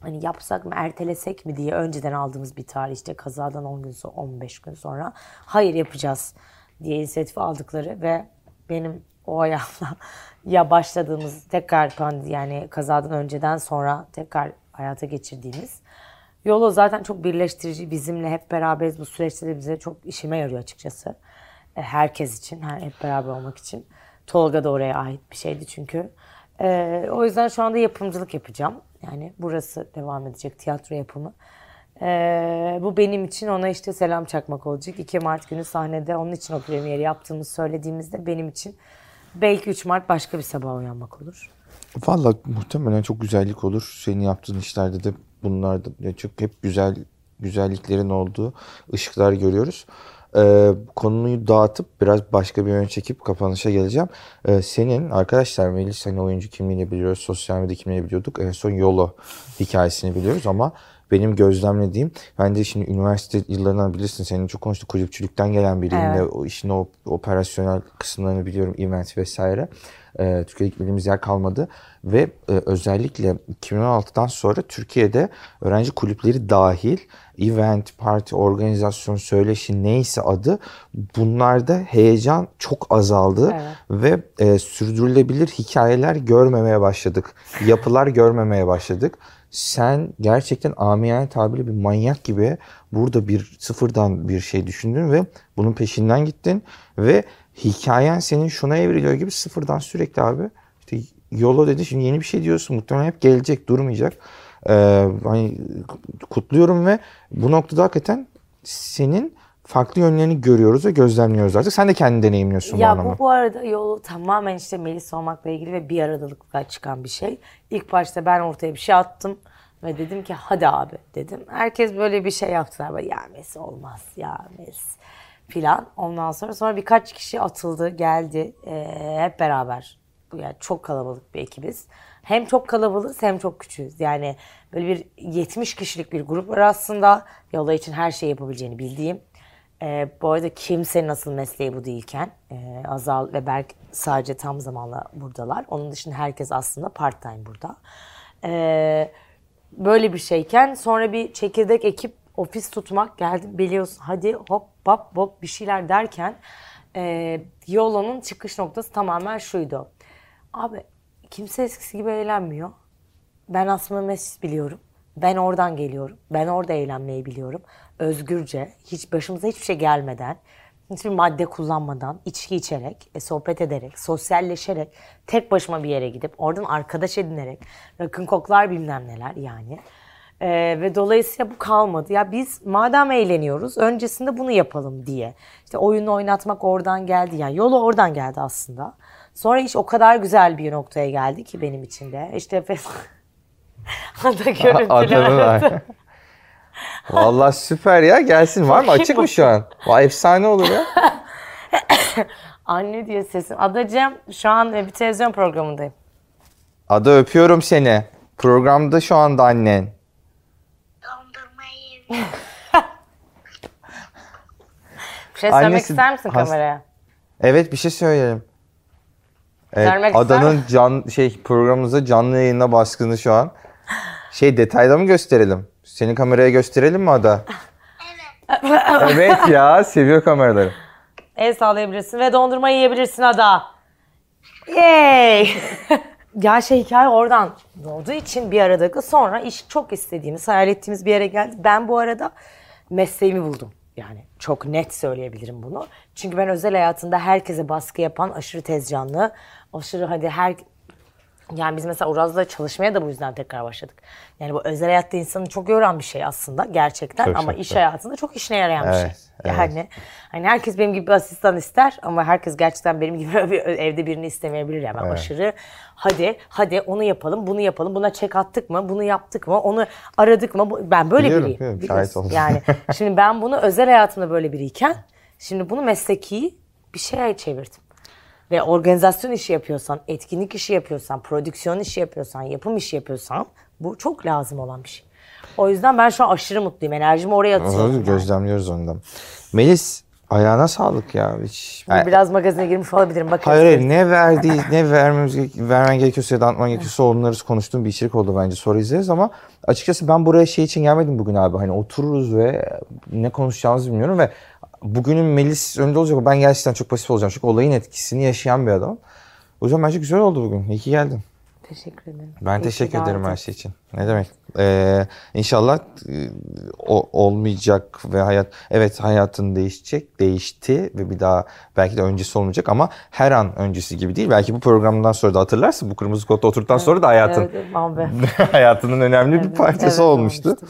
Hani yapsak mı ertelesek mi diye önceden aldığımız bir tarih işte kazadan 10 gün sonra 15 gün sonra hayır yapacağız diye inisiyatif aldıkları ve benim o ayağımla ya başladığımız tekrar yani kazadan önceden sonra tekrar hayata geçirdiğimiz yolu zaten çok birleştirici bizimle hep beraberiz bu süreçte de bize çok işime yarıyor açıkçası. E, Herkes için, her- hep beraber olmak için. Tolga da oraya ait bir şeydi çünkü. E, o yüzden şu anda yapımcılık yapacağım. Yani burası devam edecek tiyatro yapımı. E, bu benim için ona işte selam çakmak olacak. 2 Mart günü sahnede onun için o premieri yaptığımızı söylediğimizde benim için belki 3 Mart başka bir sabah uyanmak olur. Valla muhtemelen çok güzellik olur. Senin yaptığın işlerde de bunlarda ya çok hep güzel güzelliklerin olduğu ışıklar görüyoruz. Ee, konuyu dağıtıp biraz başka bir yöne çekip kapanışa geleceğim. Ee, senin arkadaşlar Melis hani oyuncu kimliğini biliyoruz, sosyal medya kimliğini biliyorduk. En son Yolo hikayesini biliyoruz ama benim gözlemlediğim ben de şimdi üniversite yıllarından bilirsin senin çok konuştuk kulüpçülükten gelen biriyim Evet. ve o işin o operasyonel kısımlarını biliyorum event vesaire. Ee, Türkiye'de gitmediğimiz yer kalmadı ve e, özellikle 2016'dan sonra Türkiye'de öğrenci kulüpleri dahil event, parti, organizasyon, söyleşi neyse adı bunlarda heyecan çok azaldı Evet. ve e, sürdürülebilir hikayeler görmemeye başladık. Yapılar görmemeye başladık. Sen gerçekten amiyane tabirle bir manyak gibi burada bir sıfırdan bir şey düşündün ve bunun peşinden gittin ve hikayen senin şuna evriliyor gibi sıfırdan sürekli abi işte yolo dedi şimdi yeni bir şey diyorsun muhtemelen hep gelecek durmayacak. Ee, hani kutluyorum ve bu noktada hakikaten senin farklı yönlerini görüyoruz ve gözlemliyoruz artık. Sen de kendini deneyimliyorsun bu Ya anlamda. bu, bu arada yolu tamamen işte Melis olmakla ilgili ve bir aradalıkla çıkan bir şey. İlk başta ben ortaya bir şey attım ve dedim ki hadi abi dedim. Herkes böyle bir şey yaptılar. Böyle, ya Mes olmaz ya Mes filan. Ondan sonra sonra birkaç kişi atıldı geldi Ee, hep beraber. Bu Yani çok kalabalık bir ekibiz. Hem çok kalabalığız hem çok küçüğüz. Yani böyle bir 70 kişilik bir grup var aslında. Yola için her şeyi yapabileceğini bildiğim. Ee, bu arada kimsenin asıl mesleği bu değilken e, Azal ve Berk sadece tam zamanla buradalar. Onun dışında herkes aslında part time burada. Ee, böyle bir şeyken sonra bir çekirdek ekip ofis tutmak geldi biliyorsun hadi hop hop hop bir şeyler derken e, Yolo'nun çıkış noktası tamamen şuydu. Abi kimse eskisi gibi eğlenmiyor. Ben aslında mescid biliyorum. Ben oradan geliyorum. Ben orada eğlenmeyi biliyorum. Özgürce, hiç başımıza hiçbir şey gelmeden, hiçbir madde kullanmadan, içki içerek, e, sohbet ederek, sosyalleşerek, tek başıma bir yere gidip, oradan arkadaş edinerek, rakın koklar bilmem neler yani. E, ve dolayısıyla bu kalmadı. Ya biz madem eğleniyoruz, öncesinde bunu yapalım diye. İşte oyunu oynatmak oradan geldi. Yani yolu oradan geldi aslında. Sonra iş o kadar güzel bir noktaya geldi ki benim için de. İşte Ada görüntüler. Vallahi süper ya gelsin. Var mı? Açık mı şu an? Vay efsane olur ya. Anne diye sesim. Adacığım şu an bir televizyon programındayım. Ada öpüyorum seni. Programda şu anda annen. Dondurma yedim. Bir şey söylemek Annesi ister misin hast- kameraya? Evet bir şey söyleyelim. Evet, ister Adanın can şey programımıza canlı yayına baskını şu an. Şey detayda mı gösterelim? Seni kameraya gösterelim mi Ada? Evet. evet ya seviyor kameraları. El sallayabilirsin ve dondurma yiyebilirsin Ada. Yay! ya şey hikaye oradan olduğu için bir arada sonra iş çok istediğimiz, hayal ettiğimiz bir yere geldi. Ben bu arada mesleğimi buldum. Yani çok net söyleyebilirim bunu. Çünkü ben özel hayatında herkese baskı yapan aşırı tezcanlı, aşırı hadi her Yani biz mesela Uraz'la çalışmaya da bu yüzden tekrar başladık. Yani bu özel hayatta insanı çok yoran bir şey aslında gerçekten Çok ama çok iş hayatında çok işine yarayan bir şey. Evet, evet. Yani hani herkes benim gibi bir asistan ister ama herkes gerçekten benim gibi bir evde birini istemeyebilir yani. Ben aşırı hadi hadi onu yapalım, bunu yapalım. Buna çek attık mı? Bunu yaptık mı? Onu aradık mı? Ben böyle Biliyorum, biriyim. biliyorum. Şahit oldum. Yani şimdi ben bunu özel hayatımda böyle biriyken şimdi bunu mesleki bir şeye çevirdim. Ve organizasyon işi yapıyorsan, etkinlik işi yapıyorsan, prodüksiyon işi yapıyorsan, yapım işi yapıyorsan bu çok lazım olan bir şey. O yüzden ben şu an aşırı mutluyum. Enerjimi oraya atıyorum. Yani. gözlemliyoruz ondan. Melis ayağına sağlık ya. Hiç... Şimdi Biraz magazine girmiş olabilirim. Bakın. Hayır hayır ne verdiği ne vermemiz vermen gerekiyorsa ya da anlatman gerekiyorsa onları konuştuğum bir içerik oldu bence sonra izleriz ama açıkçası ben buraya şey için gelmedim bugün abi hani otururuz ve ne konuşacağımızı bilmiyorum ve bugünün Melis önünde olacak ben gerçekten çok pasif olacağım çünkü olayın etkisini yaşayan bir adam. O yüzden bence güzel oldu bugün. İyi ki geldin. Teşekkür ederim. Ben İyi teşekkür ederim her şey için. Ne demek? Ee, inşallah e, o, olmayacak ve hayat evet hayatın değişecek, değişti ve bir daha belki de öncesi olmayacak ama her an öncesi gibi değil. Belki bu programdan sonra da hatırlarsın bu kırmızı koltuğa oturduktan sonra da hayatın Evet, hayatının önemli bir parçası evet, olmuştu. olmuştu.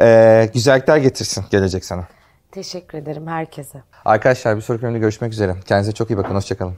Ee, güzellikler getirsin gelecek sana. Teşekkür ederim herkese. Arkadaşlar bir sonraki bölümde görüşmek üzere. Kendinize çok iyi bakın. Hoşçakalın.